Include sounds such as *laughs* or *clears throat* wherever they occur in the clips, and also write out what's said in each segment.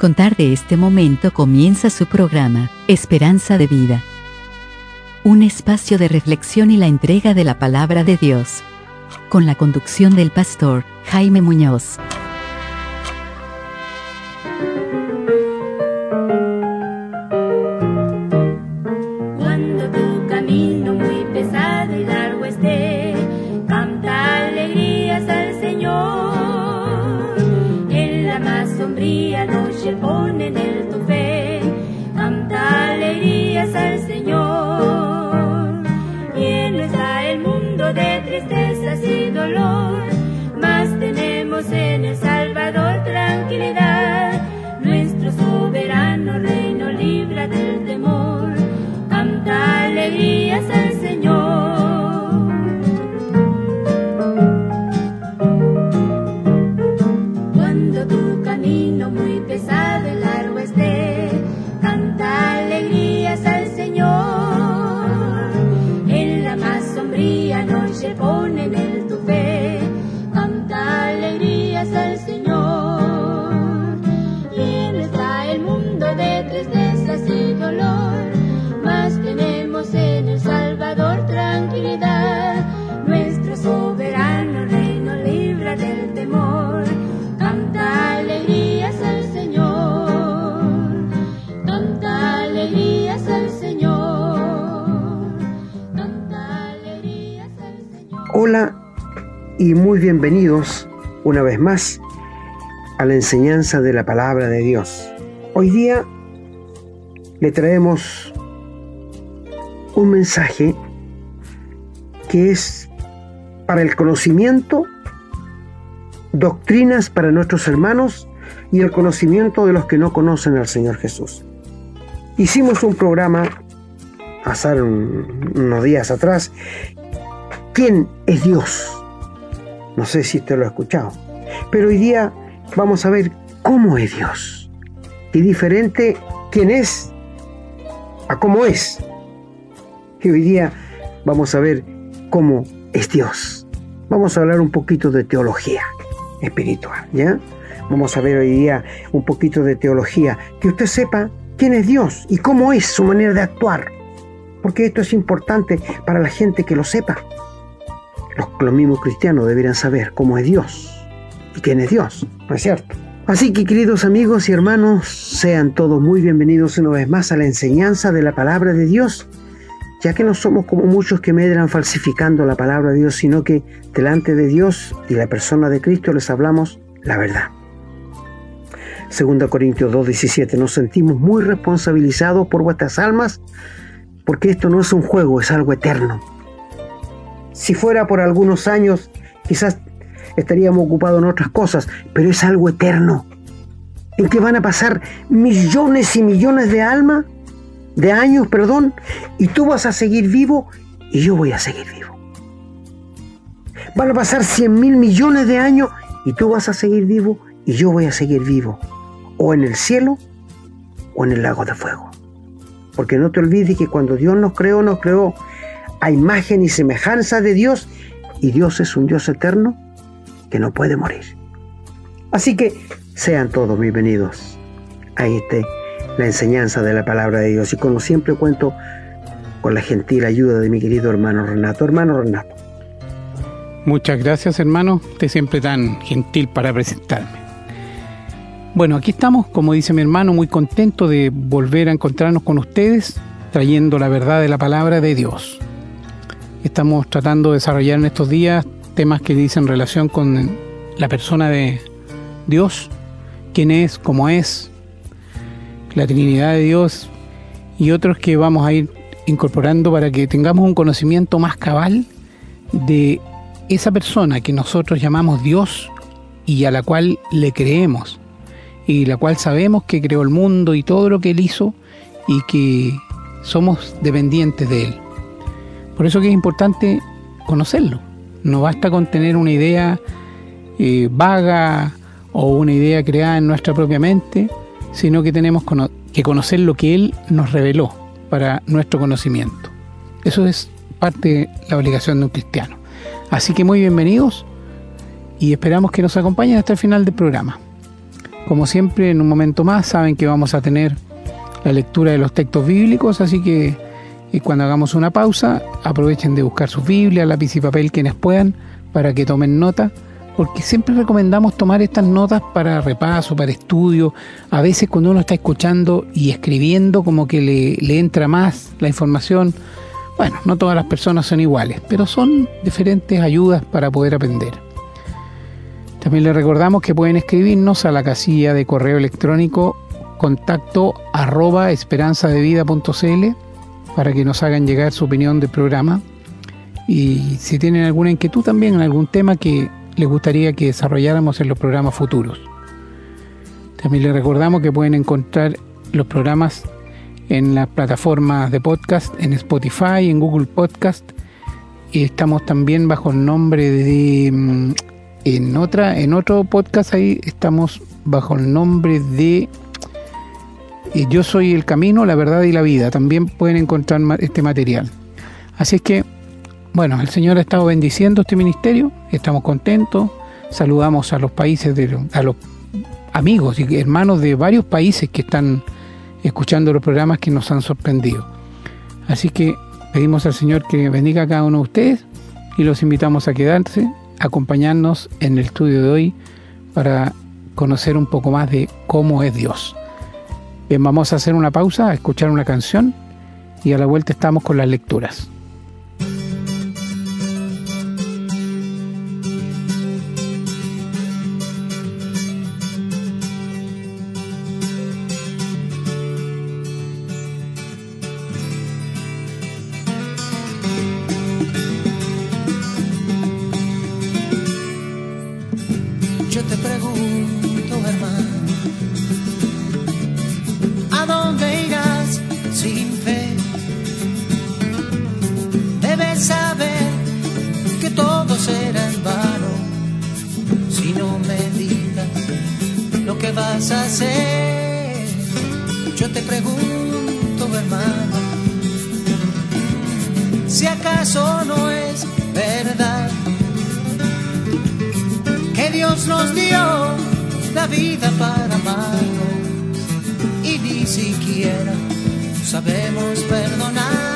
contar de este momento comienza su programa, Esperanza de Vida. Un espacio de reflexión y la entrega de la palabra de Dios. Con la conducción del pastor Jaime Muñoz. Y muy bienvenidos una vez más a la enseñanza de la palabra de Dios. Hoy día le traemos un mensaje que es para el conocimiento, doctrinas para nuestros hermanos y el conocimiento de los que no conocen al Señor Jesús. Hicimos un programa hace unos días atrás. ¿Quién es Dios? No sé si usted lo ha escuchado. Pero hoy día vamos a ver cómo es Dios. Y diferente quién es a cómo es. Y hoy día vamos a ver cómo es Dios. Vamos a hablar un poquito de teología espiritual, ¿ya? Vamos a ver hoy día un poquito de teología, que usted sepa quién es Dios y cómo es su manera de actuar. Porque esto es importante para la gente que lo sepa. Los, mismos cristianos deberían saber cómo es Dios y quién es Dios, ¿no es cierto? Así que queridos amigos y hermanos, sean todos muy bienvenidos una vez más a la enseñanza de la palabra de Dios, ya que no somos como muchos que medran falsificando la palabra de Dios, sino que delante de Dios y la persona de Cristo les hablamos la verdad. 2 Corintios 2:17, nos sentimos muy responsabilizados por vuestras almas, porque esto no es un juego, es algo eterno si fuera por algunos años, quizás estaríamos ocupados en otras cosas, pero es algo eterno, en que van a pasar millones y millones de almas, de años, perdón, y tú vas a seguir vivo y yo voy a seguir vivo. Van a pasar cien mil millones de años y tú vas a seguir vivo y yo voy a seguir vivo, o en el cielo o en el lago de fuego. Porque no te olvides que cuando Dios nos creó, nos creó a imagen y semejanza de Dios y Dios es un Dios eterno que no puede morir. Así que sean todos bienvenidos a este, la enseñanza de la palabra de Dios y como siempre cuento con la gentil ayuda de mi querido hermano Renato. Hermano Renato. Muchas gracias hermano, usted siempre tan gentil para presentarme. Bueno, aquí estamos, como dice mi hermano, muy contento de volver a encontrarnos con ustedes, trayendo la verdad de la palabra de Dios. Estamos tratando de desarrollar en estos días temas que dicen relación con la persona de Dios, quién es, cómo es, la Trinidad de Dios y otros que vamos a ir incorporando para que tengamos un conocimiento más cabal de esa persona que nosotros llamamos Dios y a la cual le creemos y la cual sabemos que creó el mundo y todo lo que él hizo y que somos dependientes de él. Por eso que es importante conocerlo. No basta con tener una idea eh, vaga o una idea creada en nuestra propia mente, sino que tenemos que conocer lo que Él nos reveló para nuestro conocimiento. Eso es parte de la obligación de un cristiano. Así que muy bienvenidos y esperamos que nos acompañen hasta el final del programa. Como siempre, en un momento más saben que vamos a tener la lectura de los textos bíblicos, así que y cuando hagamos una pausa, aprovechen de buscar sus Biblia, lápiz y papel quienes puedan, para que tomen nota, porque siempre recomendamos tomar estas notas para repaso, para estudio. A veces cuando uno está escuchando y escribiendo, como que le, le entra más la información. Bueno, no todas las personas son iguales, pero son diferentes ayudas para poder aprender. También les recordamos que pueden escribirnos a la casilla de correo electrónico contacto arroba para que nos hagan llegar su opinión del programa y si tienen alguna inquietud también en algún tema que les gustaría que desarrolláramos en los programas futuros. También les recordamos que pueden encontrar los programas en las plataformas de podcast, en Spotify, en Google Podcast y estamos también bajo el nombre de mm, en otra en otro podcast ahí estamos bajo el nombre de yo soy el camino, la verdad y la vida. También pueden encontrar este material. Así es que, bueno, el Señor ha estado bendiciendo este ministerio, estamos contentos, saludamos a los países, de, a los amigos y hermanos de varios países que están escuchando los programas que nos han sorprendido. Así que pedimos al Señor que bendiga a cada uno de ustedes y los invitamos a quedarse, a acompañarnos en el estudio de hoy para conocer un poco más de cómo es Dios. Bien, vamos a hacer una pausa, a escuchar una canción y a la vuelta estamos con las lecturas. Nos dio la vida para amarnos y ni siquiera sabemos perdonar.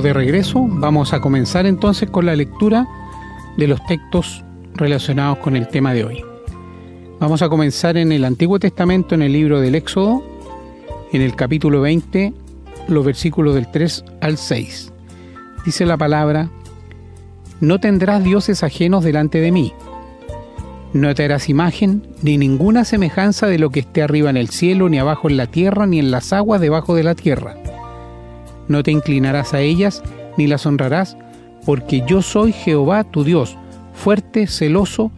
De regreso. Vamos a comenzar entonces con la lectura de los textos relacionados con el tema de hoy. Vamos a comenzar en el Antiguo Testamento, en el libro del Éxodo, en el capítulo 20, los versículos del 3 al 6. Dice la palabra, No tendrás dioses ajenos delante de mí. No te harás imagen ni ninguna semejanza de lo que esté arriba en el cielo, ni abajo en la tierra, ni en las aguas debajo de la tierra no te inclinarás a ellas ni las honrarás, porque yo soy Jehová tu Dios, fuerte, celoso,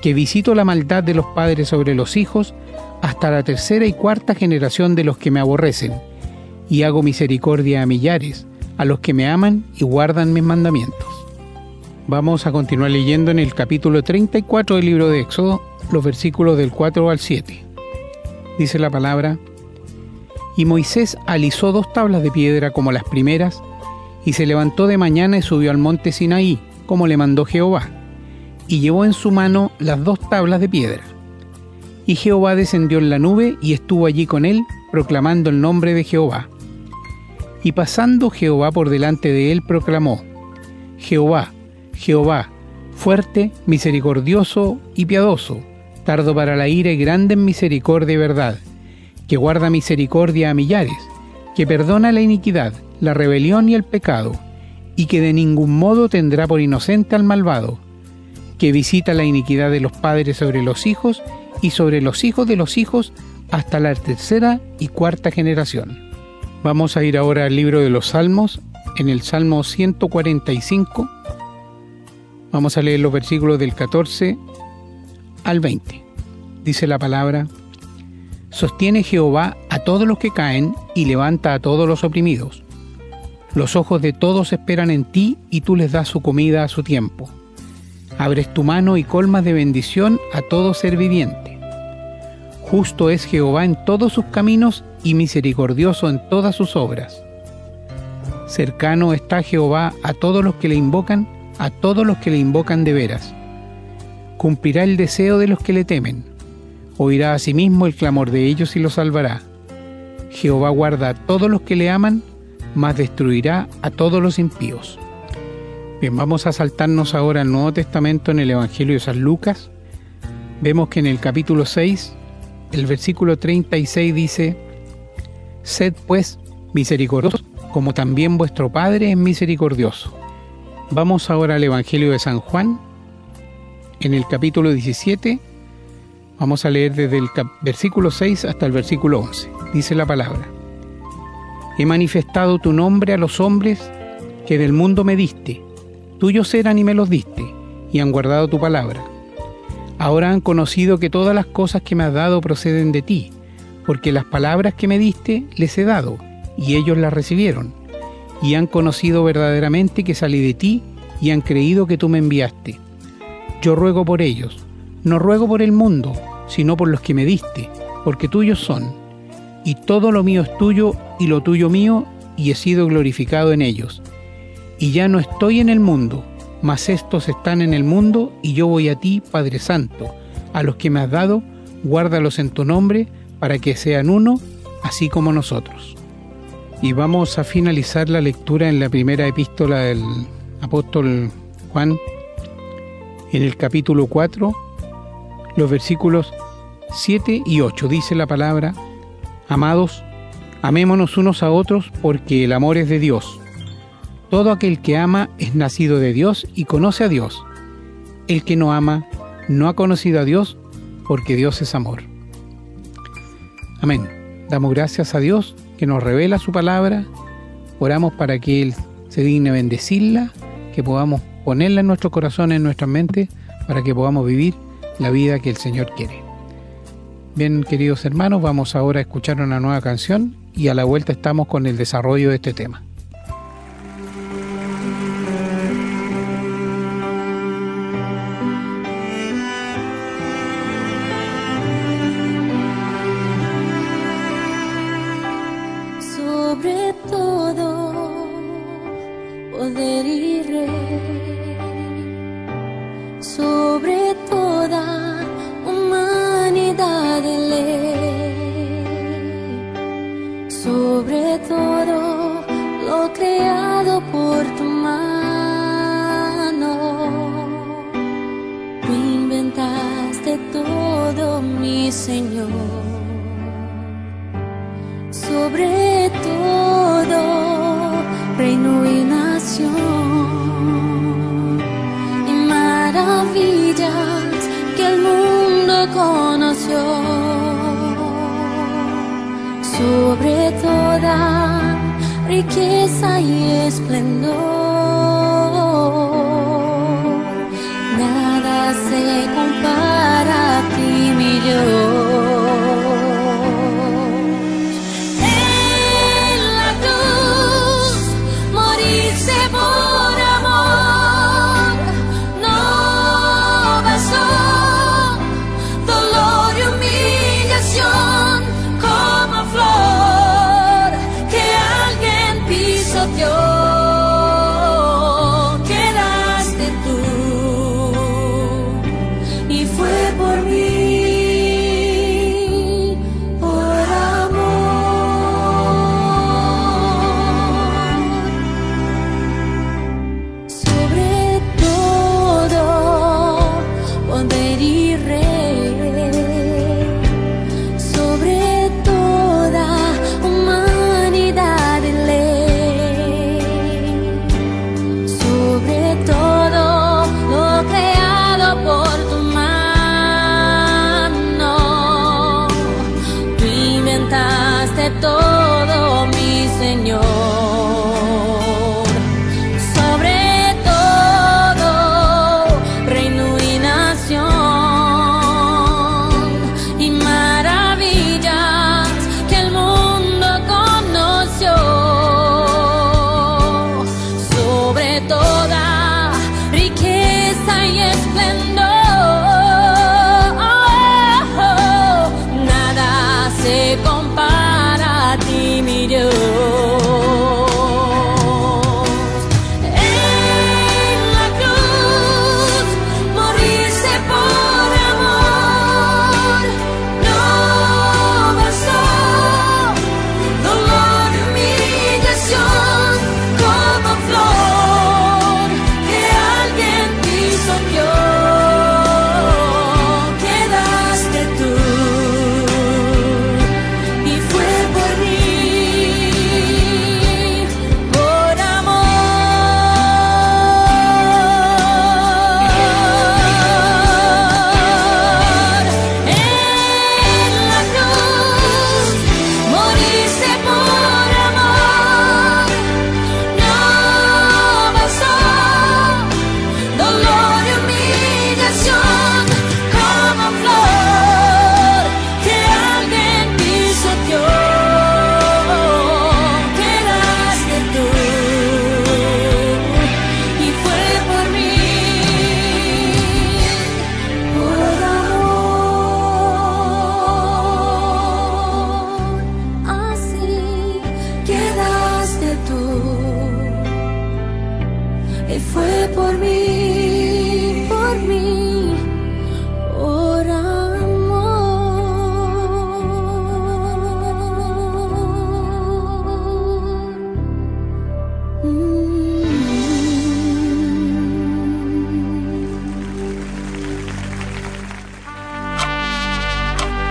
que visito la maldad de los padres sobre los hijos hasta la tercera y cuarta generación de los que me aborrecen, y hago misericordia a millares, a los que me aman y guardan mis mandamientos. Vamos a continuar leyendo en el capítulo 34 del libro de Éxodo, los versículos del 4 al 7. Dice la palabra, y Moisés alisó dos tablas de piedra como las primeras, y se levantó de mañana y subió al monte Sinaí, como le mandó Jehová, y llevó en su mano las dos tablas de piedra. Y Jehová descendió en la nube y estuvo allí con él, proclamando el nombre de Jehová. Y pasando Jehová por delante de él, proclamó, Jehová, Jehová, fuerte, misericordioso y piadoso, tardo para la ira y grande en misericordia y verdad que guarda misericordia a millares, que perdona la iniquidad, la rebelión y el pecado, y que de ningún modo tendrá por inocente al malvado, que visita la iniquidad de los padres sobre los hijos y sobre los hijos de los hijos hasta la tercera y cuarta generación. Vamos a ir ahora al libro de los Salmos, en el Salmo 145. Vamos a leer los versículos del 14 al 20. Dice la palabra, Sostiene Jehová a todos los que caen y levanta a todos los oprimidos. Los ojos de todos esperan en ti y tú les das su comida a su tiempo. Abres tu mano y colmas de bendición a todo ser viviente. Justo es Jehová en todos sus caminos y misericordioso en todas sus obras. Cercano está Jehová a todos los que le invocan, a todos los que le invocan de veras. Cumplirá el deseo de los que le temen oirá a sí mismo el clamor de ellos y los salvará. Jehová guarda a todos los que le aman, mas destruirá a todos los impíos. Bien, vamos a saltarnos ahora al Nuevo Testamento en el Evangelio de San Lucas. Vemos que en el capítulo 6, el versículo 36 dice, Sed pues misericordiosos, como también vuestro Padre es misericordioso. Vamos ahora al Evangelio de San Juan, en el capítulo 17, Vamos a leer desde el versículo 6 hasta el versículo 11. Dice la palabra. He manifestado tu nombre a los hombres que del mundo me diste. Tuyos eran y me los diste, y han guardado tu palabra. Ahora han conocido que todas las cosas que me has dado proceden de ti, porque las palabras que me diste les he dado, y ellos las recibieron, y han conocido verdaderamente que salí de ti, y han creído que tú me enviaste. Yo ruego por ellos no ruego por el mundo, sino por los que me diste, porque tuyos son. Y todo lo mío es tuyo y lo tuyo mío, y he sido glorificado en ellos. Y ya no estoy en el mundo, mas estos están en el mundo, y yo voy a ti, Padre Santo, a los que me has dado, guárdalos en tu nombre, para que sean uno, así como nosotros. Y vamos a finalizar la lectura en la primera epístola del apóstol Juan, en el capítulo 4, los versículos 7 y 8. Dice la palabra, Amados, amémonos unos a otros porque el amor es de Dios. Todo aquel que ama es nacido de Dios y conoce a Dios. El que no ama no ha conocido a Dios porque Dios es amor. Amén. Damos gracias a Dios que nos revela su palabra. Oramos para que Él se digne bendecirla, que podamos ponerla en nuestro corazón, en nuestra mente, para que podamos vivir la vida que el Señor quiere. Bien, queridos hermanos, vamos ahora a escuchar una nueva canción y a la vuelta estamos con el desarrollo de este tema. sobre todo lo creado. Señor. Sobre todo, reino y. Y maravillas que el mundo conoció. Sobre toda riqueza y esplendor. Nada se compara a ti, mi Dios.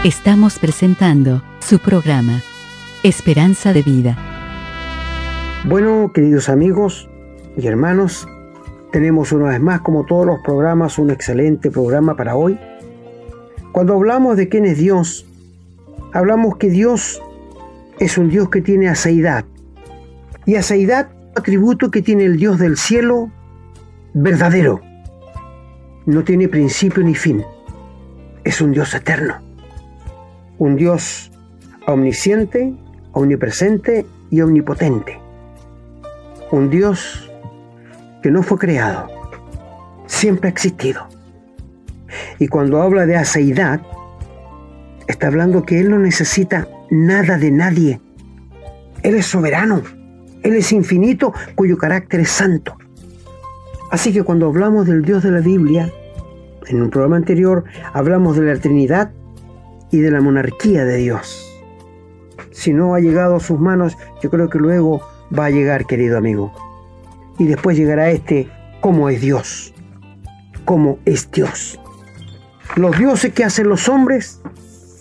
Estamos presentando su programa, Esperanza de Vida. Bueno, queridos amigos y hermanos, tenemos una vez más, como todos los programas, un excelente programa para hoy. Cuando hablamos de quién es Dios, hablamos que Dios es un Dios que tiene aceidad. Y aceidad, atributo que tiene el Dios del cielo, verdadero. No tiene principio ni fin. Es un Dios eterno. Un Dios omnisciente, omnipresente y omnipotente. Un Dios que no fue creado, siempre ha existido. Y cuando habla de aceidad, está hablando que Él no necesita nada de nadie. Él es soberano, Él es infinito, cuyo carácter es santo. Así que cuando hablamos del Dios de la Biblia, en un programa anterior hablamos de la Trinidad y de la monarquía de Dios. Si no ha llegado a sus manos, yo creo que luego va a llegar, querido amigo. Y después llegará este, ¿cómo es Dios? ¿Cómo es Dios? Los dioses que hacen los hombres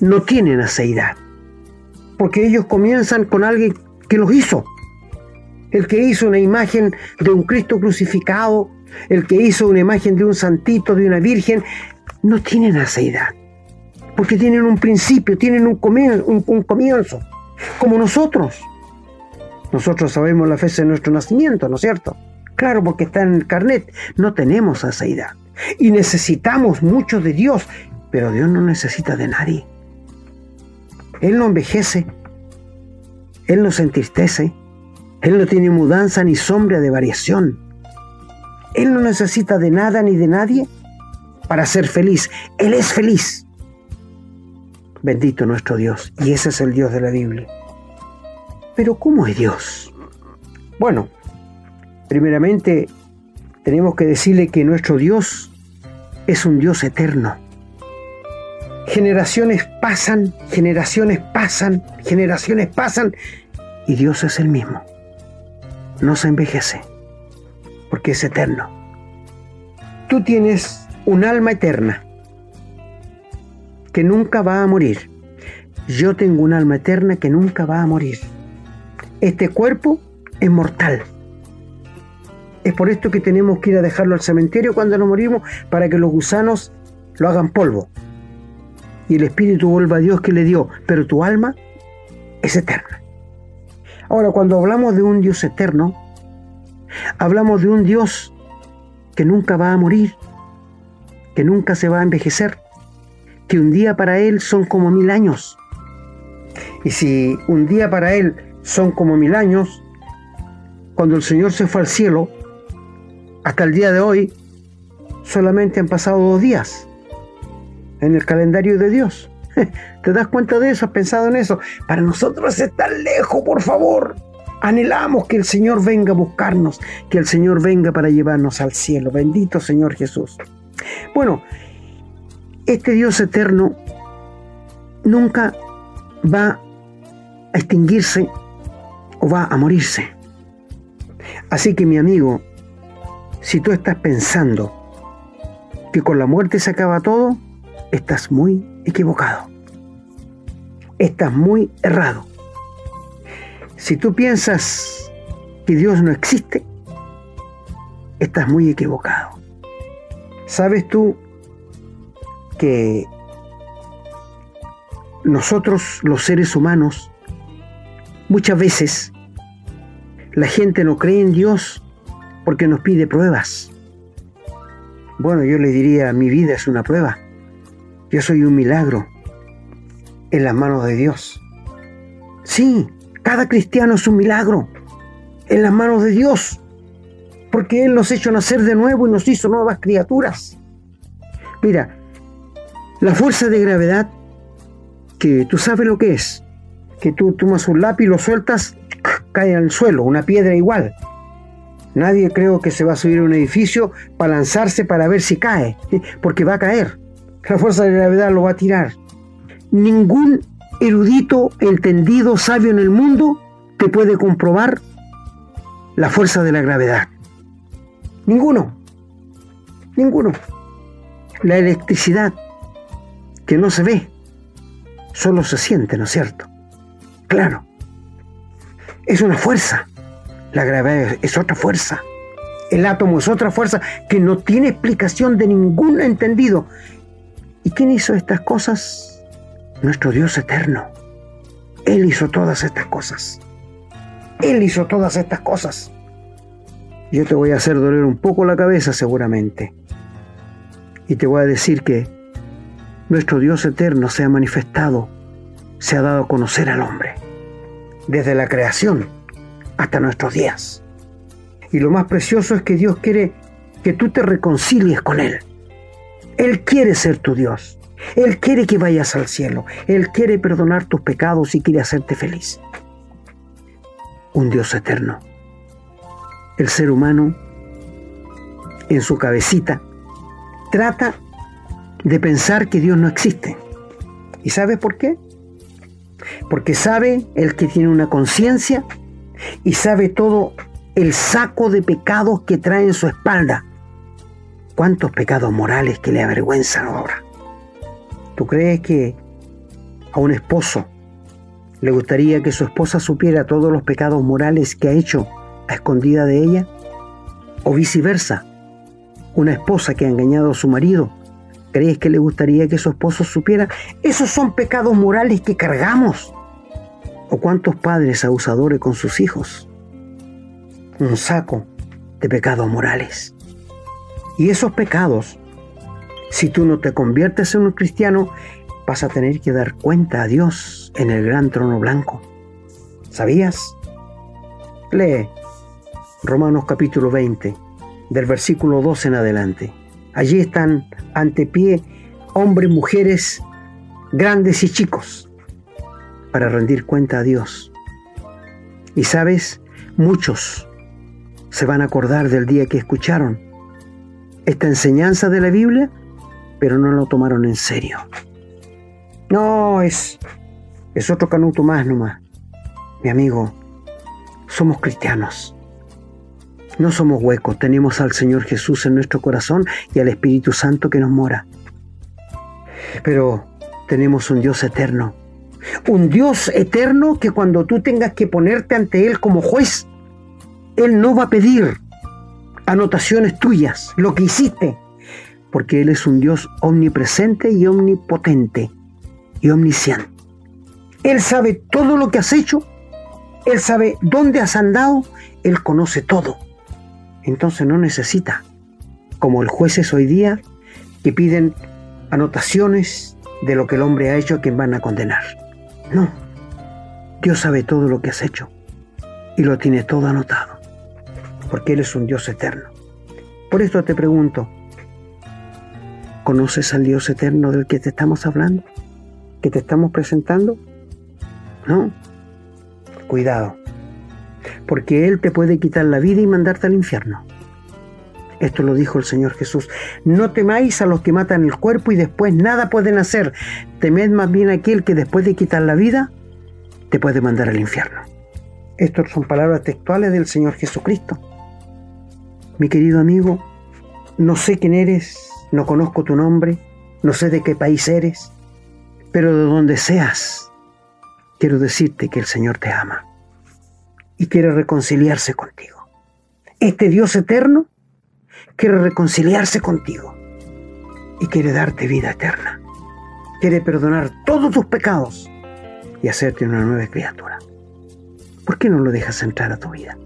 no tienen aceidad, porque ellos comienzan con alguien que los hizo. El que hizo una imagen de un Cristo crucificado, el que hizo una imagen de un santito, de una virgen, no tienen aceidad, porque tienen un principio, tienen un comienzo, como nosotros. Nosotros sabemos la fecha de nuestro nacimiento, ¿no es cierto? Claro, porque está en el carnet. No tenemos aceidad. Y necesitamos mucho de Dios, pero Dios no necesita de nadie. Él no envejece, Él no se entristece, Él no tiene mudanza ni sombra de variación. Él no necesita de nada ni de nadie para ser feliz. Él es feliz. Bendito nuestro Dios. Y ese es el Dios de la Biblia. Pero ¿cómo es Dios? Bueno, primeramente tenemos que decirle que nuestro Dios es un Dios eterno. Generaciones pasan, generaciones pasan, generaciones pasan y Dios es el mismo. No se envejece porque es eterno. Tú tienes un alma eterna que nunca va a morir. Yo tengo un alma eterna que nunca va a morir. Este cuerpo es mortal. Es por esto que tenemos que ir a dejarlo al cementerio cuando nos morimos para que los gusanos lo hagan polvo. Y el espíritu vuelva a Dios que le dio, pero tu alma es eterna. Ahora, cuando hablamos de un Dios eterno, hablamos de un Dios que nunca va a morir, que nunca se va a envejecer, que un día para Él son como mil años. Y si un día para Él son como mil años, cuando el Señor se fue al cielo, hasta el día de hoy, solamente han pasado dos días en el calendario de Dios. *laughs* ¿Te das cuenta de eso? ¿Has pensado en eso? Para nosotros es tan lejos, por favor. Anhelamos que el Señor venga a buscarnos, que el Señor venga para llevarnos al cielo. Bendito Señor Jesús. Bueno, este Dios eterno nunca va a extinguirse o va a morirse. Así que mi amigo, si tú estás pensando que con la muerte se acaba todo, estás muy equivocado. Estás muy errado. Si tú piensas que Dios no existe, estás muy equivocado. ¿Sabes tú que nosotros los seres humanos muchas veces la gente no cree en Dios porque nos pide pruebas. Bueno, yo le diría, mi vida es una prueba. Yo soy un milagro en las manos de Dios. Sí, cada cristiano es un milagro en las manos de Dios, porque Él nos hecho nacer de nuevo y nos hizo nuevas criaturas. Mira, la fuerza de gravedad, que tú sabes lo que es, que tú tomas un lápiz, lo sueltas, cae al suelo, una piedra igual. Nadie creo que se va a subir a un edificio para lanzarse para ver si cae, *laughs* porque va a caer. La fuerza de gravedad lo va a tirar. Ningún erudito, entendido, sabio en el mundo te puede comprobar la fuerza de la gravedad. Ninguno. Ninguno. La electricidad, que no se ve, solo se siente, ¿no es cierto? Claro. Es una fuerza. La gravedad es otra fuerza. El átomo es otra fuerza que no tiene explicación de ningún entendido. ¿Y quién hizo estas cosas? Nuestro Dios eterno. Él hizo todas estas cosas. Él hizo todas estas cosas. Yo te voy a hacer doler un poco la cabeza seguramente. Y te voy a decir que nuestro Dios eterno se ha manifestado, se ha dado a conocer al hombre. Desde la creación hasta nuestros días. Y lo más precioso es que Dios quiere que tú te reconcilies con Él. Él quiere ser tu Dios. Él quiere que vayas al cielo. Él quiere perdonar tus pecados y quiere hacerte feliz. Un Dios eterno. El ser humano, en su cabecita, trata de pensar que Dios no existe. ¿Y sabes por qué? Porque sabe el que tiene una conciencia y sabe todo el saco de pecados que trae en su espalda. ¿Cuántos pecados morales que le avergüenzan ahora? ¿Tú crees que a un esposo le gustaría que su esposa supiera todos los pecados morales que ha hecho a escondida de ella? ¿O viceversa? Una esposa que ha engañado a su marido, ¿crees que le gustaría que su esposo supiera? Esos son pecados morales que cargamos. ¿O cuántos padres abusadores con sus hijos? Un saco de pecados morales. Y esos pecados, si tú no te conviertes en un cristiano, vas a tener que dar cuenta a Dios en el gran trono blanco. ¿Sabías? Lee Romanos capítulo 20, del versículo 2 en adelante. Allí están ante pie hombres, mujeres, grandes y chicos, para rendir cuenta a Dios. Y sabes, muchos se van a acordar del día que escucharon esta enseñanza de la Biblia, pero no lo tomaron en serio. No, es, es otro canuto más nomás. Mi amigo, somos cristianos. No somos huecos, tenemos al Señor Jesús en nuestro corazón y al Espíritu Santo que nos mora. Pero tenemos un Dios eterno. Un Dios eterno que cuando tú tengas que ponerte ante Él como juez, Él no va a pedir anotaciones tuyas, lo que hiciste, porque Él es un Dios omnipresente y omnipotente y omnisciente. Él sabe todo lo que has hecho, Él sabe dónde has andado, Él conoce todo. Entonces no necesita, como el juez es hoy día, que piden anotaciones de lo que el hombre ha hecho a quien van a condenar. No, Dios sabe todo lo que has hecho y lo tiene todo anotado porque Él es un Dios eterno. Por esto te pregunto, ¿conoces al Dios eterno del que te estamos hablando? ¿Que te estamos presentando? No. Cuidado, porque Él te puede quitar la vida y mandarte al infierno. Esto lo dijo el Señor Jesús. No temáis a los que matan el cuerpo y después nada pueden hacer. Temed más bien a aquel que después de quitar la vida te puede mandar al infierno. Estas son palabras textuales del Señor Jesucristo. Mi querido amigo, no sé quién eres, no conozco tu nombre, no sé de qué país eres, pero de donde seas, quiero decirte que el Señor te ama y quiere reconciliarse contigo. Este Dios eterno quiere reconciliarse contigo y quiere darte vida eterna. Quiere perdonar todos tus pecados y hacerte una nueva criatura. ¿Por qué no lo dejas entrar a tu vida?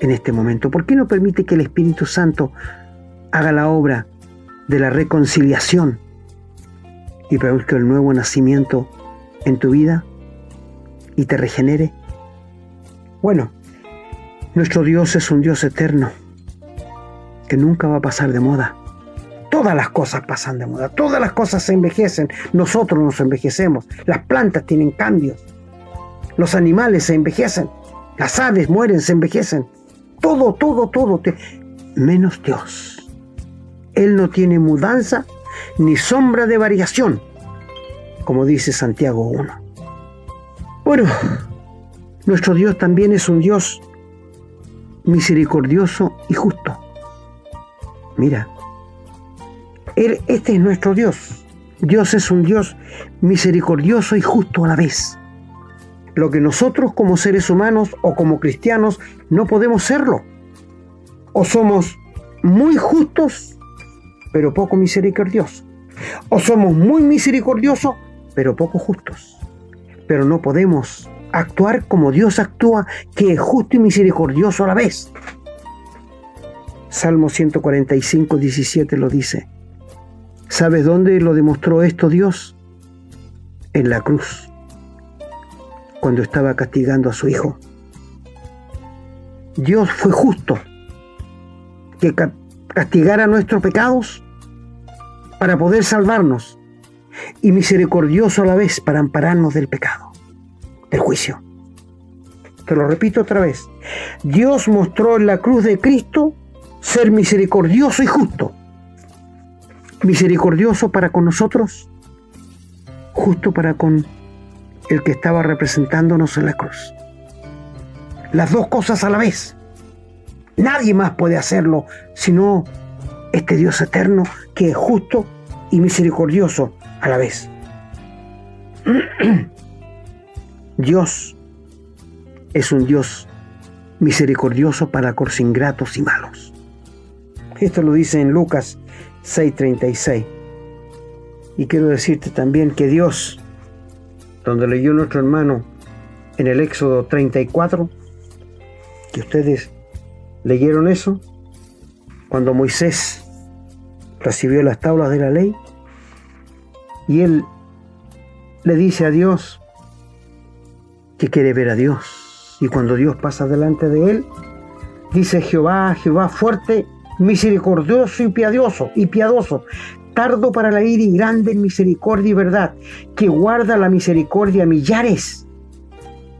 en este momento? ¿Por qué no permite que el Espíritu Santo haga la obra de la reconciliación y produzca el nuevo nacimiento en tu vida y te regenere? Bueno, nuestro Dios es un Dios eterno que nunca va a pasar de moda. Todas las cosas pasan de moda, todas las cosas se envejecen, nosotros nos envejecemos, las plantas tienen cambios, los animales se envejecen, las aves mueren, se envejecen, todo, todo, todo, menos Dios. Él no tiene mudanza ni sombra de variación, como dice Santiago 1. Bueno, nuestro Dios también es un Dios misericordioso y justo. Mira, él, este es nuestro Dios. Dios es un Dios misericordioso y justo a la vez lo que nosotros como seres humanos o como cristianos no podemos serlo. O somos muy justos, pero poco misericordiosos. O somos muy misericordiosos, pero poco justos. Pero no podemos actuar como Dios actúa, que es justo y misericordioso a la vez. Salmo 145, 17 lo dice. ¿Sabes dónde lo demostró esto Dios? En la cruz cuando estaba castigando a su hijo. Dios fue justo que castigara nuestros pecados para poder salvarnos y misericordioso a la vez para ampararnos del pecado, del juicio. Te lo repito otra vez. Dios mostró en la cruz de Cristo ser misericordioso y justo. Misericordioso para con nosotros, justo para con el que estaba representándonos en la cruz. Las dos cosas a la vez. Nadie más puede hacerlo sino este Dios eterno que es justo y misericordioso a la vez. *clears throat* Dios es un Dios misericordioso para con ingratos y malos. Esto lo dice en Lucas 6:36. Y quiero decirte también que Dios, donde leyó nuestro hermano en el Éxodo 34, que ustedes leyeron eso, cuando Moisés recibió las tablas de la ley, y él le dice a Dios que quiere ver a Dios. Y cuando Dios pasa delante de él, dice Jehová, Jehová fuerte, misericordioso y piadoso, y piadoso, tardo para la ira y grande en misericordia y verdad, que guarda la misericordia a millares,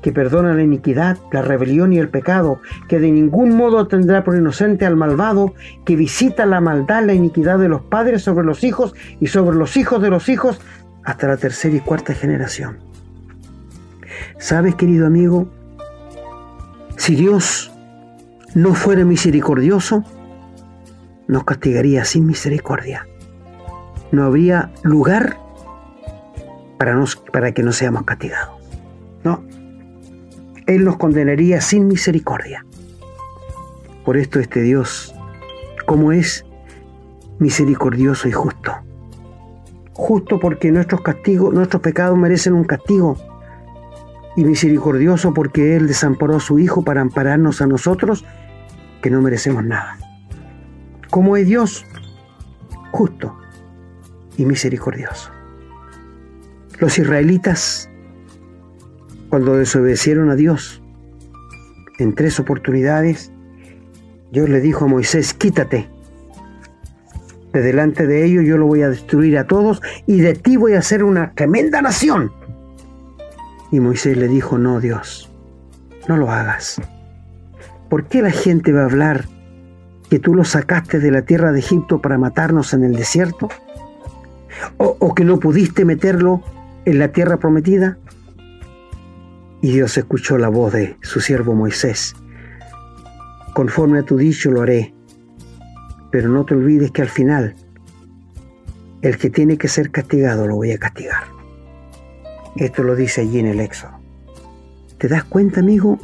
que perdona la iniquidad, la rebelión y el pecado, que de ningún modo tendrá por inocente al malvado, que visita la maldad, la iniquidad de los padres sobre los hijos y sobre los hijos de los hijos hasta la tercera y cuarta generación. ¿Sabes, querido amigo? Si Dios no fuera misericordioso, nos castigaría sin misericordia no habría lugar para, nos, para que no seamos castigados. No. Él nos condenaría sin misericordia. Por esto este Dios, como es misericordioso y justo. Justo porque nuestros castigos, nuestros pecados merecen un castigo. Y misericordioso porque Él desamparó a su Hijo para ampararnos a nosotros que no merecemos nada. Como es Dios, justo y misericordioso. Los israelitas, cuando desobedecieron a Dios en tres oportunidades, Dios le dijo a Moisés, quítate. De delante de ellos yo lo voy a destruir a todos y de ti voy a hacer una tremenda nación. Y Moisés le dijo, no Dios, no lo hagas. ¿Por qué la gente va a hablar que tú los sacaste de la tierra de Egipto para matarnos en el desierto? o, que no pudiste meterlo en la tierra prometida? Y Dios escuchó la voz de su siervo Moisés. Conforme a tu dicho lo haré, pero no te olvides que al final el que tiene que ser castigado lo voy a castigar. Esto lo dice allí en el Éxodo. ¿Te das cuenta, amigo,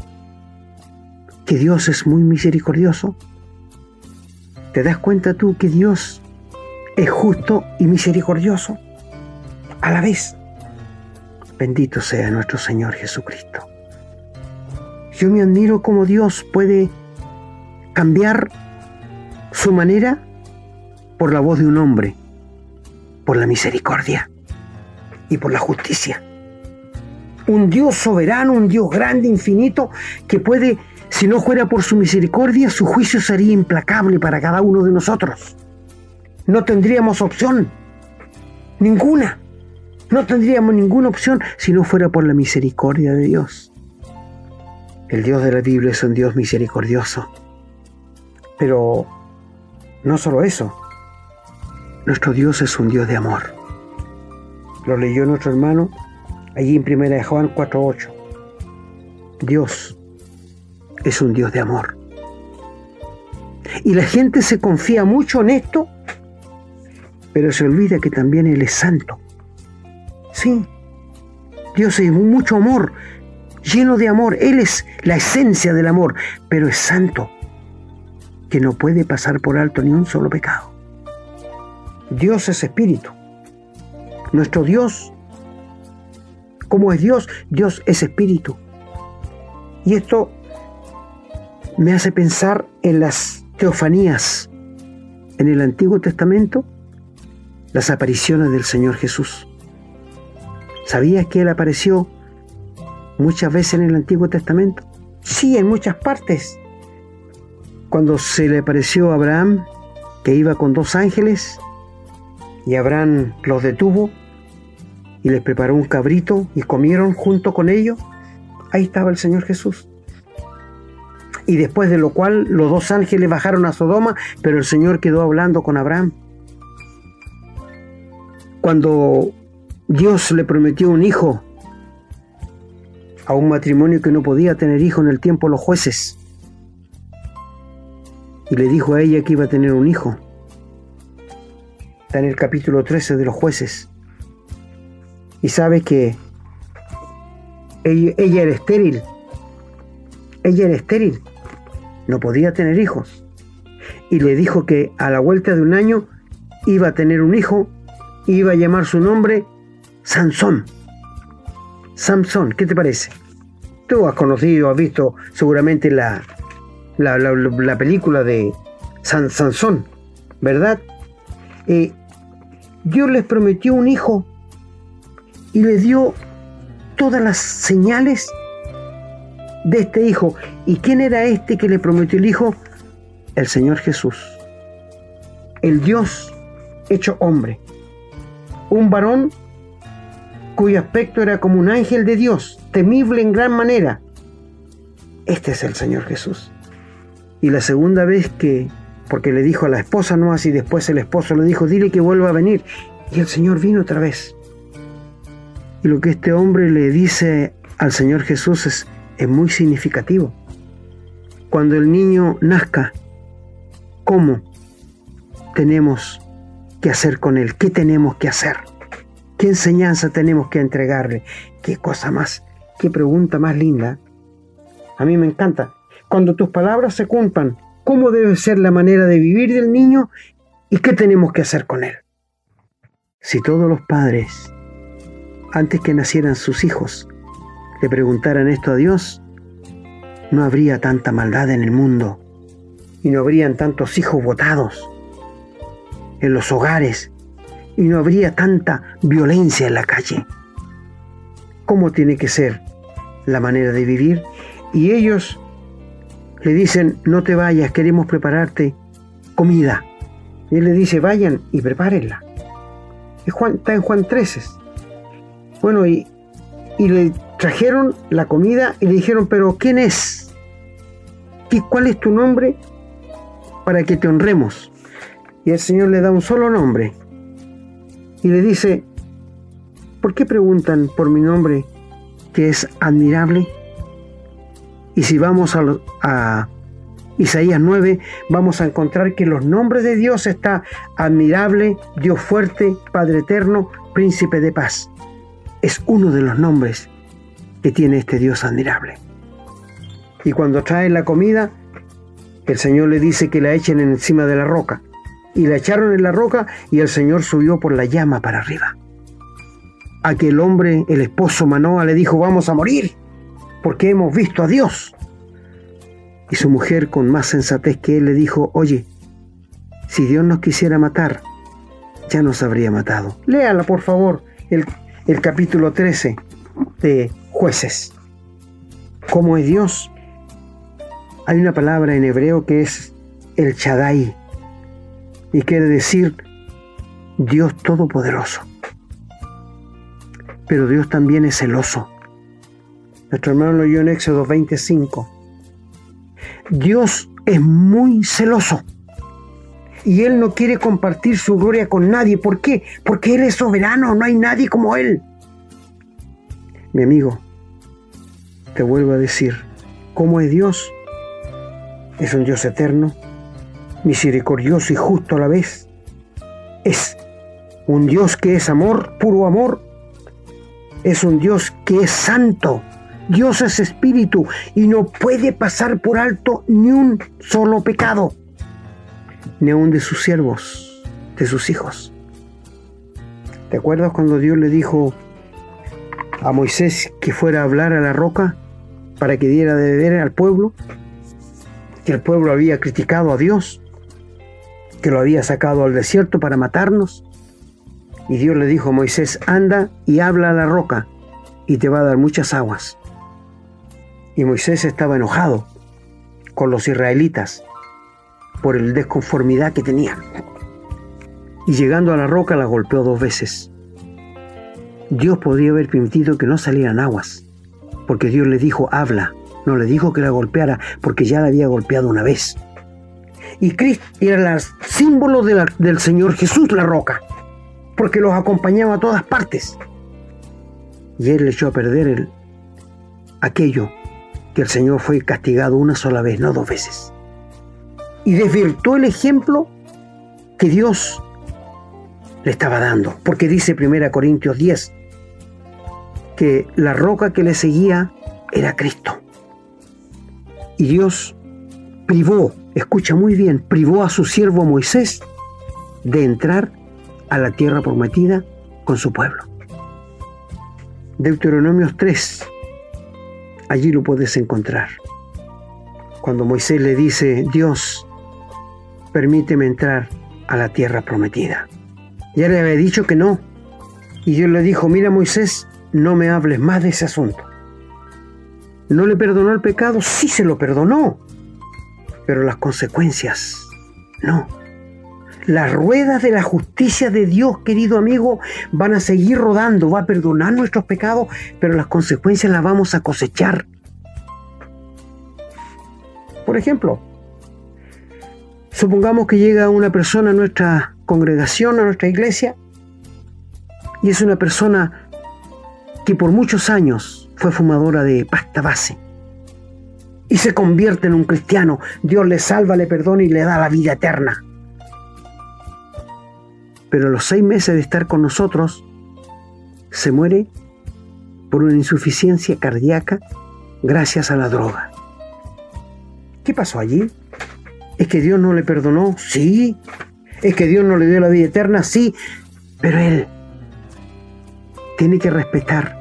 que Dios es muy misericordioso? ¿Te das cuenta tú que Dios es justo y misericordioso a la vez. Bendito sea nuestro Señor Jesucristo. Yo me admiro cómo Dios puede cambiar su manera por la voz de un hombre, por la misericordia y por la justicia. Un Dios soberano, un Dios grande, infinito, que puede, si no fuera por su misericordia, su juicio sería implacable para cada uno de nosotros no tendríamos opción. Ninguna. No tendríamos ninguna opción si no fuera por la misericordia de Dios. El Dios de la Biblia es un Dios misericordioso. Pero no solo eso. Nuestro Dios es un Dios de amor. Lo leyó nuestro hermano allí en 1 Juan 4.8. Dios es un Dios de amor. Y la gente se confía mucho en esto pero se olvida que también Él es santo. Sí, Dios es mucho amor, lleno de amor. Él es la esencia del amor, pero es santo, que no puede pasar por alto ni un solo pecado. Dios es espíritu. Nuestro Dios, ¿cómo es Dios? Dios es espíritu. Y esto me hace pensar en las teofanías en el Antiguo Testamento las apariciones del Señor Jesús. ¿Sabías que Él apareció muchas veces en el Antiguo Testamento? Sí, en muchas partes. Cuando se le apareció a Abraham, que iba con dos ángeles, y Abraham los detuvo y les preparó un cabrito y comieron junto con ellos, ahí estaba el Señor Jesús. Y después de lo cual los dos ángeles bajaron a Sodoma, pero el Señor quedó hablando con Abraham cuando Dios le prometió un hijo a un matrimonio que no podía tener hijo en el tiempo los jueces. y le dijo a ella que iba a tener un hijo. Está en el capítulo 13 de los jueces. Y sabe que ella, era estéril. Ella era estéril. No podía tener hijos. Y le dijo que a la vuelta de un año iba a tener un hijo, iba a llamar su nombre Sansón. Samson, ¿qué te parece? Tú has conocido, has visto seguramente la- la película de San, Sansón, ¿verdad? Eh, Dios les prometió un hijo y le dio todas las señales de este hijo. ¿Y quién era este que le prometió el hijo? El Señor Jesús. El Dios hecho hombre. Un varón cuyo aspecto era como un ángel de Dios, temible en gran manera. Este es el Señor Jesús. Y la segunda vez que, porque le dijo a la esposa no así, después el esposo le dijo, dile que vuelva a venir. Y el Señor vino otra vez. Y lo que este hombre le dice al Señor Jesús es, es muy significativo. Cuando el niño nazca, ¿cómo tenemos que hacer con él? ¿Qué tenemos que hacer? ¿Qué enseñanza tenemos que entregarle? ¿Qué cosa más? ¿Qué pregunta más linda? A mí me encanta. Cuando tus palabras se cumplan, ¿cómo debe ser la manera de vivir del niño y qué tenemos que hacer con él? Si todos los padres, antes que nacieran sus hijos, le preguntaran esto a Dios, no habría tanta maldad en el mundo y no habrían tantos hijos votados en los hogares y no habría tanta violencia en la calle. ¿Cómo tiene que ser la manera de vivir? Y ellos le dicen, no te vayas, queremos prepararte comida. Y él le dice, vayan y prepárenla. Está en Juan 13. Bueno, y, y le trajeron la comida y le dijeron, pero ¿quién es? ¿Y cuál es tu nombre? Para que te honremos. Y el Señor le da un solo nombre. Y le dice, ¿por qué preguntan por mi nombre que es admirable? Y si vamos a, a Isaías 9, vamos a encontrar que los nombres de Dios está admirable, Dios fuerte, Padre eterno, príncipe de paz. Es uno de los nombres que tiene este Dios admirable. Y cuando trae la comida, el Señor le dice que la echen encima de la roca. Y la echaron en la roca y el Señor subió por la llama para arriba. Aquel hombre, el esposo Manoa, le dijo, vamos a morir, porque hemos visto a Dios. Y su mujer, con más sensatez que él, le dijo, oye, si Dios nos quisiera matar, ya nos habría matado. Léala, por favor, el, el capítulo 13 de jueces. ¿Cómo es Dios? Hay una palabra en hebreo que es el Shaddai y quiere decir Dios Todopoderoso. Pero Dios también es celoso. Nuestro hermano lo oyó en Éxodo 25. Dios es muy celoso. Y Él no quiere compartir su gloria con nadie. ¿Por qué? Porque Él es soberano, no hay nadie como Él. Mi amigo, te vuelvo a decir, ¿cómo es Dios? Es un Dios eterno, misericordioso y justo a la vez. Es un Dios que es amor, puro amor. Es un Dios que es santo. Dios es espíritu y no puede pasar por alto ni un solo pecado, ni aun de sus siervos, de sus hijos. ¿Te acuerdas cuando Dios le dijo a Moisés que fuera a hablar a la roca para que diera de beber al pueblo? Que el pueblo había criticado a Dios, que lo había sacado al desierto para matarnos. Y Dios le dijo a Moisés, anda y habla a la roca y te va a dar muchas aguas. Y Moisés estaba enojado con los israelitas por el desconformidad que tenían. Y llegando a la roca la golpeó dos veces. Dios podría haber permitido que no salieran aguas, porque Dios le dijo, habla. No le dijo que la golpeara, porque ya la había golpeado una vez. Y Cristo era el símbolo del Señor Jesús, la roca, porque los acompañaba a todas partes. Y él le echó a perder el, aquello que el Señor fue castigado una sola vez, no dos veces. Y desvirtuó el ejemplo que Dios le estaba dando. Porque dice 1 Corintios 10 que la roca que le seguía era Cristo. Y Dios privó, escucha muy bien, privó a su siervo Moisés de entrar a la tierra prometida con su pueblo. Deuteronomios 3, allí lo puedes encontrar. Cuando Moisés le dice, Dios, permíteme entrar a la tierra prometida. Ya le había dicho que no. Y Dios le dijo, mira Moisés, no me hables más de ese asunto. ¿No le perdonó el pecado? Sí se lo perdonó. Pero las consecuencias, no. Las ruedas de la justicia de Dios, querido amigo, van a seguir rodando, va a perdonar nuestros pecados, pero las consecuencias las vamos a cosechar. Por ejemplo, supongamos que llega una persona a nuestra congregación, a nuestra iglesia, y es una persona que por muchos años fue fumadora de pasta base y se convierte en un cristiano. Dios le salva, le perdona y le da la vida eterna pero a los seis meses de estar con nosotros, se muere por una insuficiencia cardíaca gracias a la droga. ¿Qué pasó allí? ¿Es que Dios no le perdonó? Sí. ¿Es que Dios no le dio la vida eterna? Sí. Pero Él tiene que respetar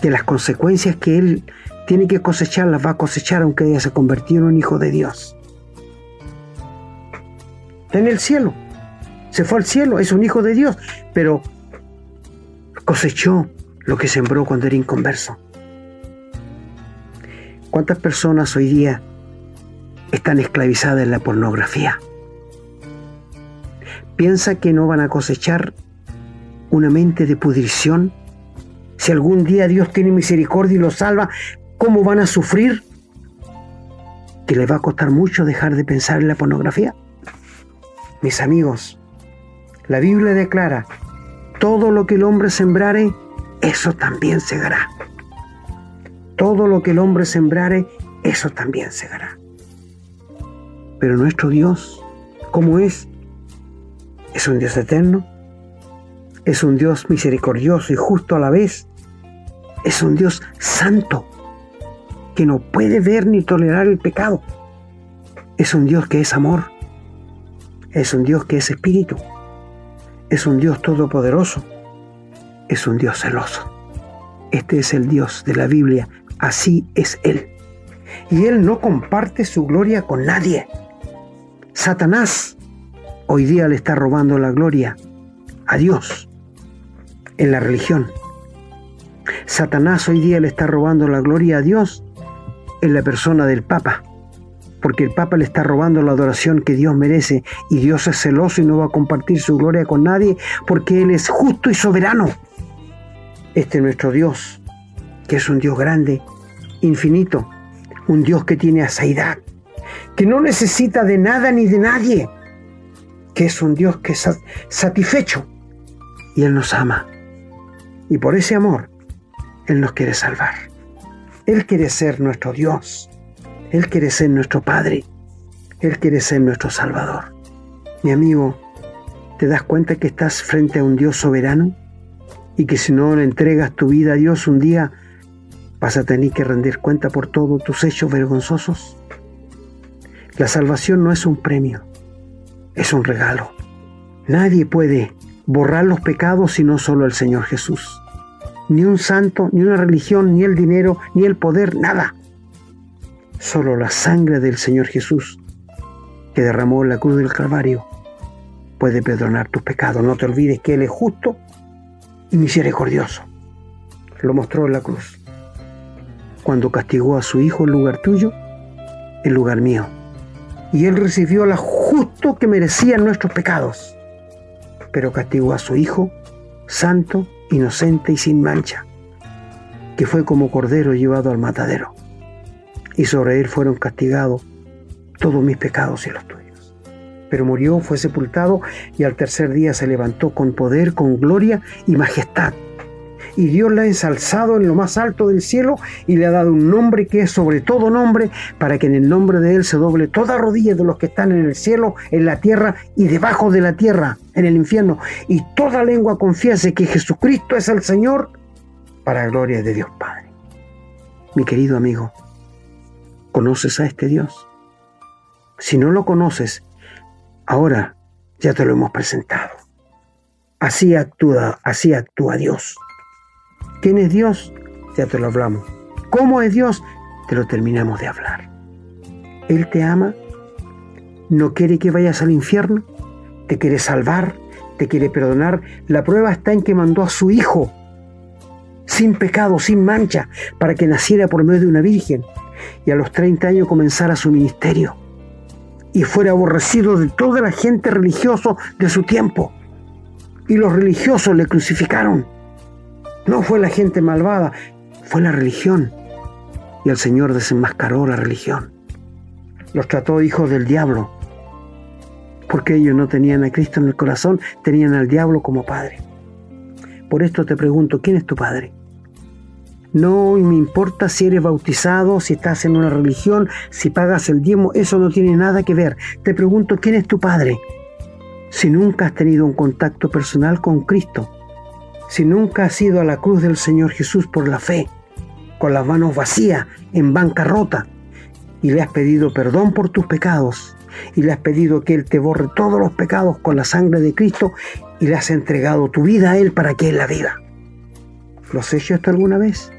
que las consecuencias que Él tiene que cosechar las va a cosechar aunque ella se convirtió en un hijo de Dios está en el cielo. Se fue al cielo, es un hijo de Dios, pero cosechó lo que sembró cuando era inconverso. ¿Cuántas personas hoy día están esclavizadas en la pornografía? ¿Piensa que no van a cosechar una mente de pudrición? Si algún día Dios tiene misericordia y los salva, ¿cómo van a sufrir? ¿Que les va a costar mucho dejar de pensar en la pornografía? Mis amigos, la Biblia declara, todo lo que el hombre sembrare, eso también segará. Todo lo que el hombre sembrare, eso también segará. Pero nuestro Dios, ¿cómo es? Es un Dios eterno, es un Dios misericordioso y justo a la vez, es un Dios santo, que no puede ver ni tolerar el pecado. Es un Dios que es amor es un Dios que es espíritu. Es un Dios todopoderoso. Es un Dios celoso. Este es el Dios de la Biblia. Así es Él. Y Él no comparte su gloria con nadie. Satanás hoy día le está robando la gloria a Dios en la religión. Satanás hoy día le está robando la gloria a Dios en la persona del Papa porque el Papa le está robando la adoración que Dios merece y Dios es celoso y no va a compartir su gloria con nadie porque Él es justo y soberano. Este es nuestro Dios, que es un Dios grande, infinito, un Dios que tiene asaidad, que no necesita de nada ni de nadie, que es un Dios que es satisfecho y Él nos ama. Y por ese amor, Él nos quiere salvar. Él quiere ser nuestro Dios él quiere ser nuestro Padre. Él quiere ser nuestro Salvador. Mi amigo, ¿te das cuenta que estás frente a un Dios soberano? Y que si no le entregas tu vida a Dios un día, vas a tener que rendir cuenta por todos tus hechos vergonzosos. La salvación no es un premio, es un regalo. Nadie puede borrar los pecados sino solo el Señor Jesús. Ni un santo, ni una religión, ni el dinero, ni el poder, nada. Solo la sangre del Señor Jesús que derramó en la cruz del Calvario puede perdonar tus pecados. No te olvides que Él es justo y misericordioso. Lo mostró en la cruz. Cuando castigó a su Hijo en lugar tuyo, en lugar mío. Y Él recibió la justo que merecían nuestros pecados. Pero castigó a su Hijo, santo, inocente y sin mancha, que fue como cordero llevado al matadero y sobre él fueron castigados todos mis pecados y los tuyos. Pero murió, fue sepultado y al tercer día se levantó con poder, con gloria y majestad. Y Dios la ha ensalzado en lo más alto del cielo y le ha dado un nombre que es sobre todo nombre, para que en el nombre de Él se doble toda rodilla de los que están en el cielo, en la tierra y debajo de la tierra, en el infierno, y toda lengua confiese que Jesucristo es el Señor, para gloria de Dios Padre. Mi querido amigo, ¿conoces a este Dios? Si no lo conoces, ahora ya te lo hemos presentado. Así actúa, así actúa Dios. ¿Quién es Dios? Ya te lo hablamos. ¿Cómo es Dios? Te lo terminamos de hablar. Él te ama, no quiere que vayas al infierno, te quiere salvar, te quiere perdonar. La prueba está en que mandó a su Hijo, sin pecado, sin mancha, para que naciera por medio de una virgen y a los 30 años comenzara su ministerio y fuera aborrecido de toda la gente religiosa de su tiempo. Y los religiosos le crucificaron no fue la gente malvada, fue la religión. Y el Señor desenmascaró la religión. Los trató hijos del diablo. Porque ellos no tenían a Cristo en el corazón, tenían al diablo como padre. Por esto te pregunto, ¿quién es tu padre? No me importa si eres bautizado, si estás en una religión, si pagas el diezmo, eso no tiene nada que ver. Te pregunto, ¿quién es tu padre? Si nunca has tenido un contacto personal con Cristo, si nunca has ido a la cruz del Señor Jesús por la fe, con las manos vacías, en bancarrota, y le has pedido perdón por tus pecados, y le has pedido que Él te borre todos los pecados con la sangre de Cristo, y le has entregado tu vida a Él para que Él la viva. ¿Lo has hecho esto alguna vez?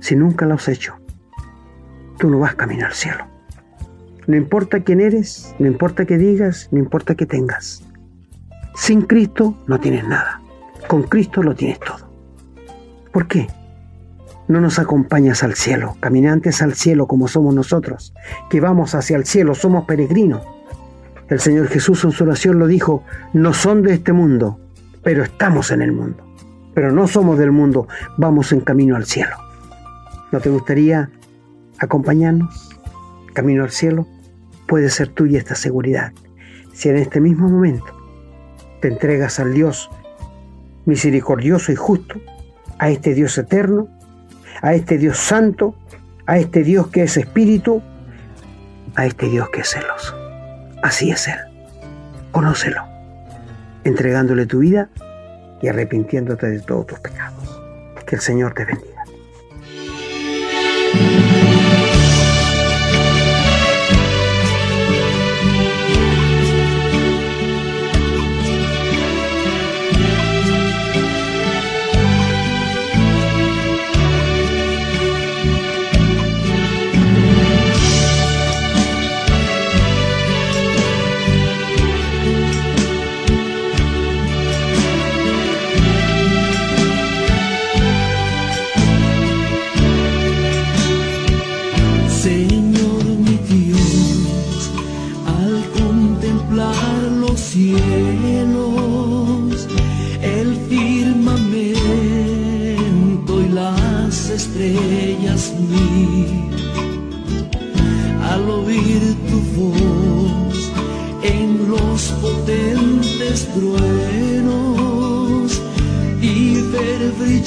Si nunca lo has hecho, tú no vas camino al cielo. No importa quién eres, no importa qué digas, no importa qué tengas. Sin Cristo no tienes nada. Con Cristo lo tienes todo. ¿Por qué? No nos acompañas al cielo, caminantes al cielo como somos nosotros, que vamos hacia el cielo, somos peregrinos. El Señor Jesús en su oración lo dijo, no son de este mundo, pero estamos en el mundo. Pero no somos del mundo, vamos en camino al cielo. ¿No te gustaría acompañarnos? Camino al cielo puede ser tuya esta seguridad. Si en este mismo momento te entregas al Dios misericordioso y justo, a este Dios eterno, a este Dios santo, a este Dios que es espíritu, a este Dios que es celoso. Así es Él. Conócelo, entregándole tu vida y arrepintiéndote de todos tus pecados. Que el Señor te bendiga.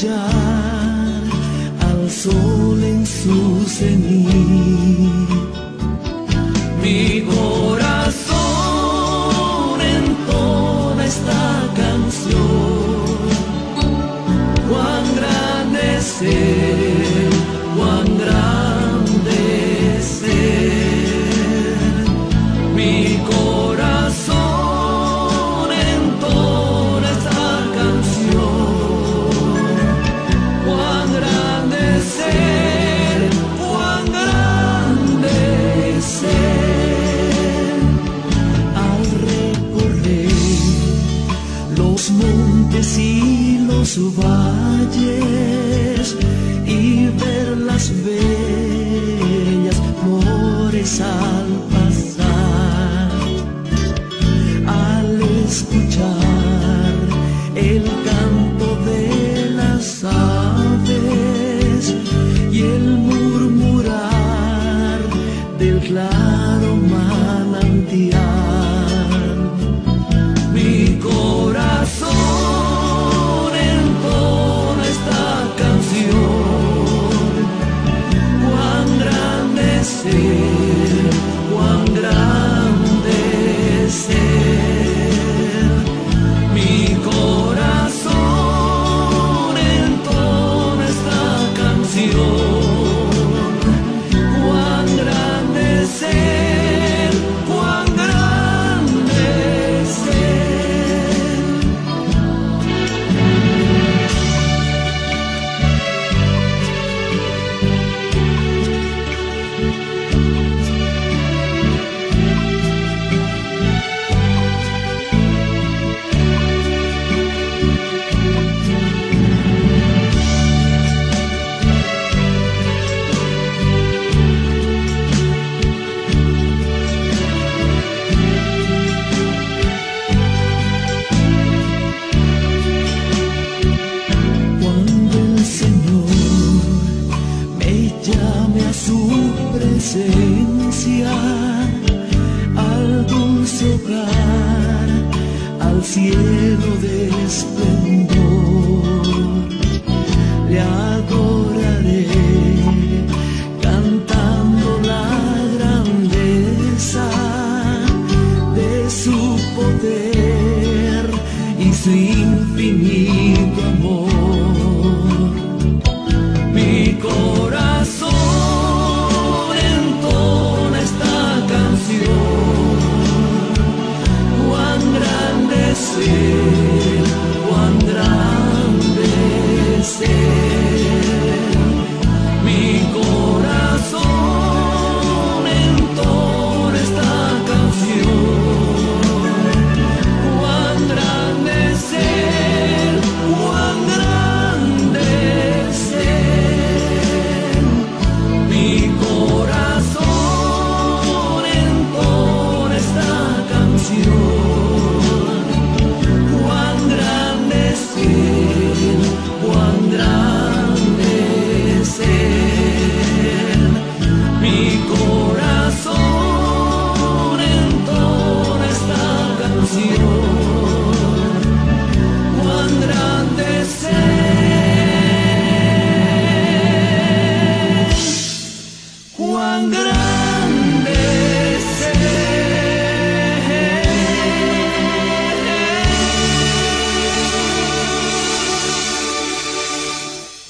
Al sol en su cenit. Mi corazón entona esta canción. Cuán grande es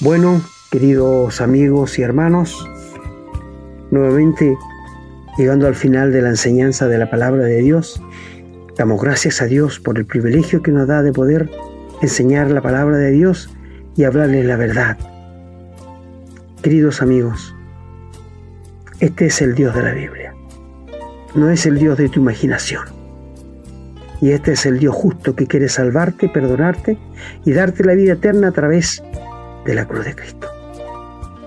Bueno, queridos amigos y hermanos, nuevamente llegando al final de la enseñanza de la palabra de Dios, damos gracias a Dios por el privilegio que nos da de poder enseñar la palabra de Dios y hablarles la verdad. Queridos amigos, este es el Dios de la Biblia, no es el Dios de tu imaginación. Y este es el Dios justo que quiere salvarte, perdonarte y darte la vida eterna a través de la cruz de Cristo.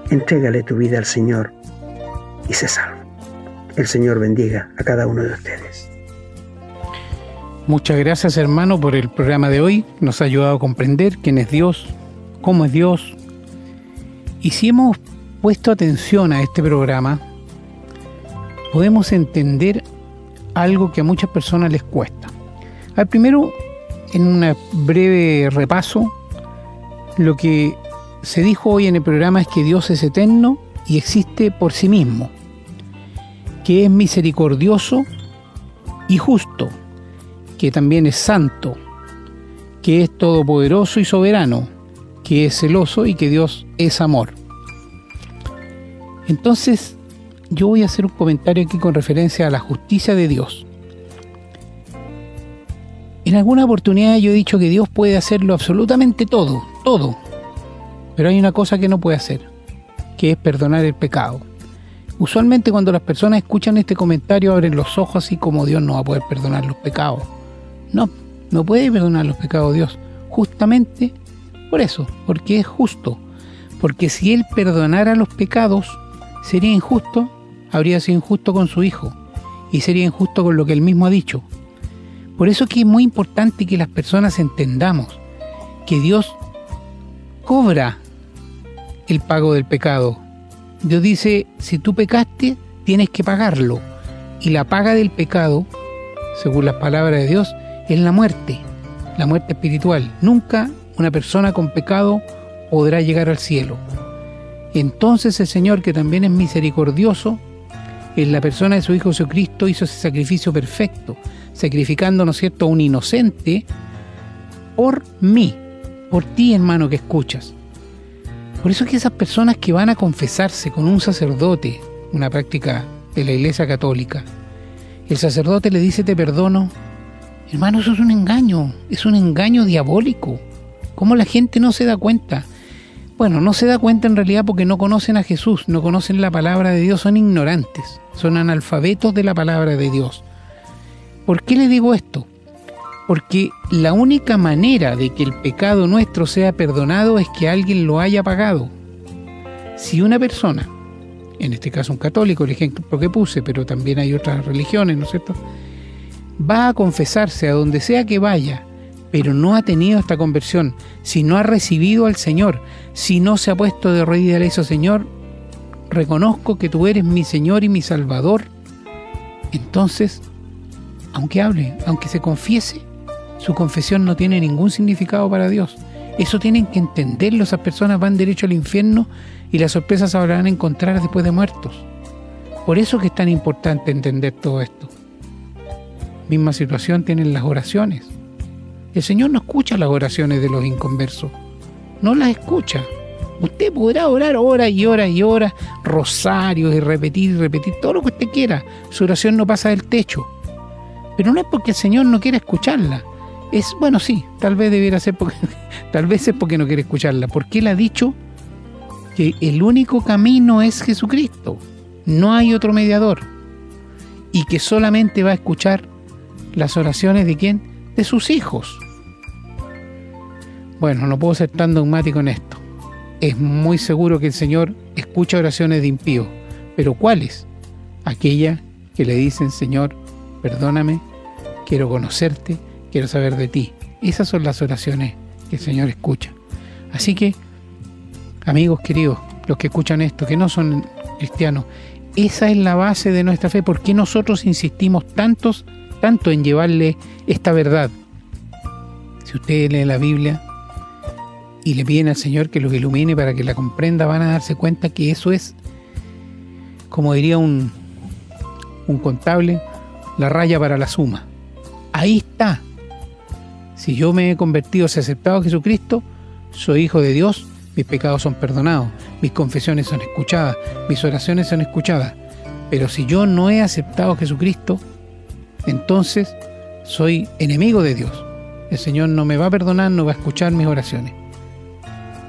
Entrégale tu vida al Señor y se salva. El Señor bendiga a cada uno de ustedes. Muchas gracias hermano por el programa de hoy. Nos ha ayudado a comprender quién es Dios, cómo es Dios. Y si hemos puesto atención a este programa, podemos entender algo que a muchas personas les cuesta. Al primero, en un breve repaso, lo que se dijo hoy en el programa es que Dios es eterno y existe por sí mismo, que es misericordioso y justo, que también es santo, que es todopoderoso y soberano, que es celoso y que Dios es amor. Entonces, yo voy a hacer un comentario aquí con referencia a la justicia de Dios. En alguna oportunidad yo he dicho que Dios puede hacerlo absolutamente todo, todo. Pero hay una cosa que no puede hacer, que es perdonar el pecado. Usualmente cuando las personas escuchan este comentario abren los ojos así como Dios no va a poder perdonar los pecados. No, no puede perdonar los pecados Dios. Justamente por eso, porque es justo. Porque si Él perdonara los pecados, sería injusto, habría sido injusto con su Hijo. Y sería injusto con lo que Él mismo ha dicho. Por eso que es muy importante que las personas entendamos que Dios cobra el pago del pecado. Dios dice, si tú pecaste, tienes que pagarlo. Y la paga del pecado, según las palabras de Dios, es la muerte, la muerte espiritual. Nunca una persona con pecado podrá llegar al cielo. Entonces el Señor, que también es misericordioso, en la persona de su Hijo Jesucristo hizo ese sacrificio perfecto, sacrificando, ¿no cierto?, a un inocente por mí, por ti, hermano, que escuchas. Por eso es que esas personas que van a confesarse con un sacerdote, una práctica de la Iglesia Católica, el sacerdote le dice te perdono, hermano, eso es un engaño, es un engaño diabólico. ¿Cómo la gente no se da cuenta? Bueno, no se da cuenta en realidad porque no conocen a Jesús, no conocen la palabra de Dios, son ignorantes, son analfabetos de la palabra de Dios. ¿Por qué le digo esto? Porque la única manera de que el pecado nuestro sea perdonado es que alguien lo haya pagado. Si una persona, en este caso un católico, el ejemplo que puse, pero también hay otras religiones, ¿no es cierto? Va a confesarse a donde sea que vaya, pero no ha tenido esta conversión, si no ha recibido al Señor, si no se ha puesto de rodillas y dice, Señor, reconozco que tú eres mi Señor y mi Salvador, entonces, aunque hable, aunque se confiese, su confesión no tiene ningún significado para Dios. Eso tienen que entenderlo, esas personas van derecho al infierno y las sorpresas se a encontrar después de muertos. Por eso que es tan importante entender todo esto. Misma situación tienen las oraciones. El Señor no escucha las oraciones de los inconversos. No las escucha. Usted podrá orar horas y horas y horas, rosarios y repetir y repetir todo lo que usted quiera. Su oración no pasa del techo. Pero no es porque el Señor no quiera escucharla. Es, bueno, sí, tal vez debiera ser porque, *laughs* tal vez es porque no quiere escucharla. Porque Él ha dicho que el único camino es Jesucristo. No hay otro mediador. Y que solamente va a escuchar las oraciones de quién? De sus hijos. Bueno, no puedo ser tan dogmático en esto. Es muy seguro que el Señor escucha oraciones de impío, pero ¿cuáles? Aquella que le dicen, Señor, perdóname, quiero conocerte, quiero saber de ti. Esas son las oraciones que el Señor escucha. Así que, amigos queridos, los que escuchan esto, que no son cristianos, esa es la base de nuestra fe. ¿Por qué nosotros insistimos tantos, tanto en llevarle esta verdad? Si usted lee la Biblia, y le piden al Señor que los ilumine para que la comprenda, van a darse cuenta que eso es, como diría un, un contable, la raya para la suma. Ahí está. Si yo me he convertido, si he aceptado a Jesucristo, soy hijo de Dios, mis pecados son perdonados, mis confesiones son escuchadas, mis oraciones son escuchadas. Pero si yo no he aceptado a Jesucristo, entonces soy enemigo de Dios. El Señor no me va a perdonar, no va a escuchar mis oraciones.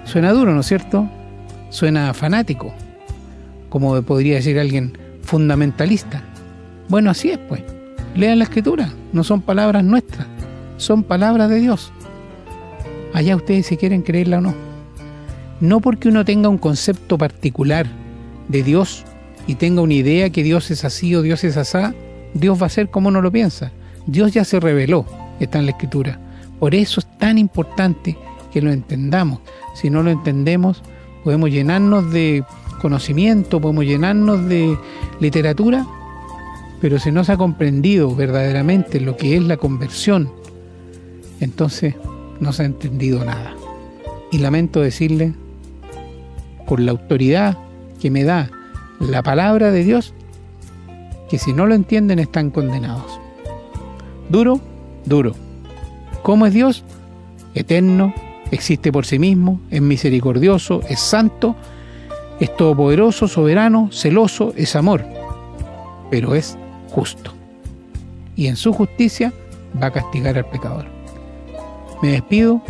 Suena duro, ¿no es cierto? Suena fanático, como podría decir alguien fundamentalista. Bueno, así es, pues. Lean la escritura, no son palabras nuestras, son palabras de Dios. Allá ustedes si quieren creerla o no. No porque uno tenga un concepto particular de Dios y tenga una idea que Dios es así o Dios es asá, Dios va a ser como uno lo piensa. Dios ya se reveló, está en la escritura. Por eso es tan importante que lo entendamos. Si no lo entendemos, podemos llenarnos de conocimiento, podemos llenarnos de literatura, pero si no se ha comprendido verdaderamente lo que es la conversión, entonces no se ha entendido nada. Y lamento decirle, con la autoridad que me da la palabra de Dios, que si no lo entienden están condenados. Duro, duro. ¿Cómo es Dios? Eterno, existe por sí mismo, es misericordioso, es santo, es todopoderoso, soberano, celoso, es amor, pero es justo. Y en su justicia va a castigar al pecador. Me despido,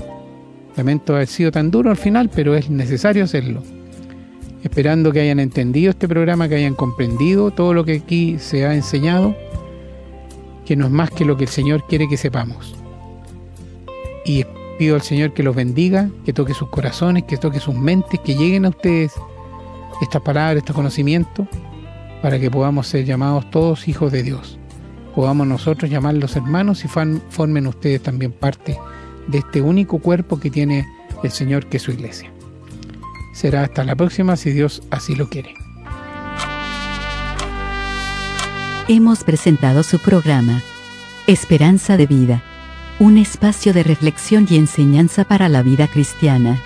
lamento haber sido tan duro al final, pero es necesario hacerlo. Esperando que hayan entendido este programa, que hayan comprendido todo lo que aquí se ha enseñado, que no es más que lo que el Señor quiere que sepamos. Y Pido al Señor que los bendiga, que toque sus corazones, que toque sus mentes, que lleguen a ustedes estas palabras, este conocimiento, para que podamos ser llamados todos hijos de Dios. Podamos nosotros llamarlos hermanos y formen ustedes también parte de este único cuerpo que tiene el Señor que es su iglesia. Será hasta la próxima si Dios así lo quiere. Hemos presentado su programa, Esperanza de Vida un espacio de reflexión y enseñanza para la vida cristiana.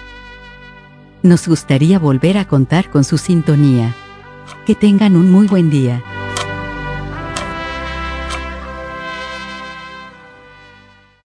Nos gustaría volver a contar con su sintonía. Que tengan un muy buen día.